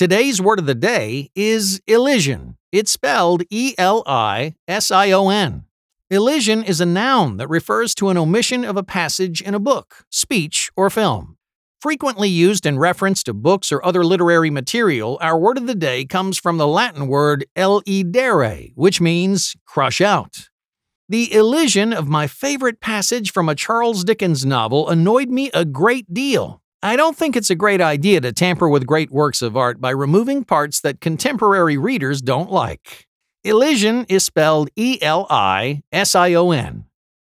Today's word of the day is elision. It's spelled E L I S I O N. Elision is a noun that refers to an omission of a passage in a book, speech, or film. Frequently used in reference to books or other literary material, our word of the day comes from the Latin word elidere, which means crush out. The elision of my favorite passage from a Charles Dickens novel annoyed me a great deal. I don't think it's a great idea to tamper with great works of art by removing parts that contemporary readers don't like. Elision is spelled E L I S I O N.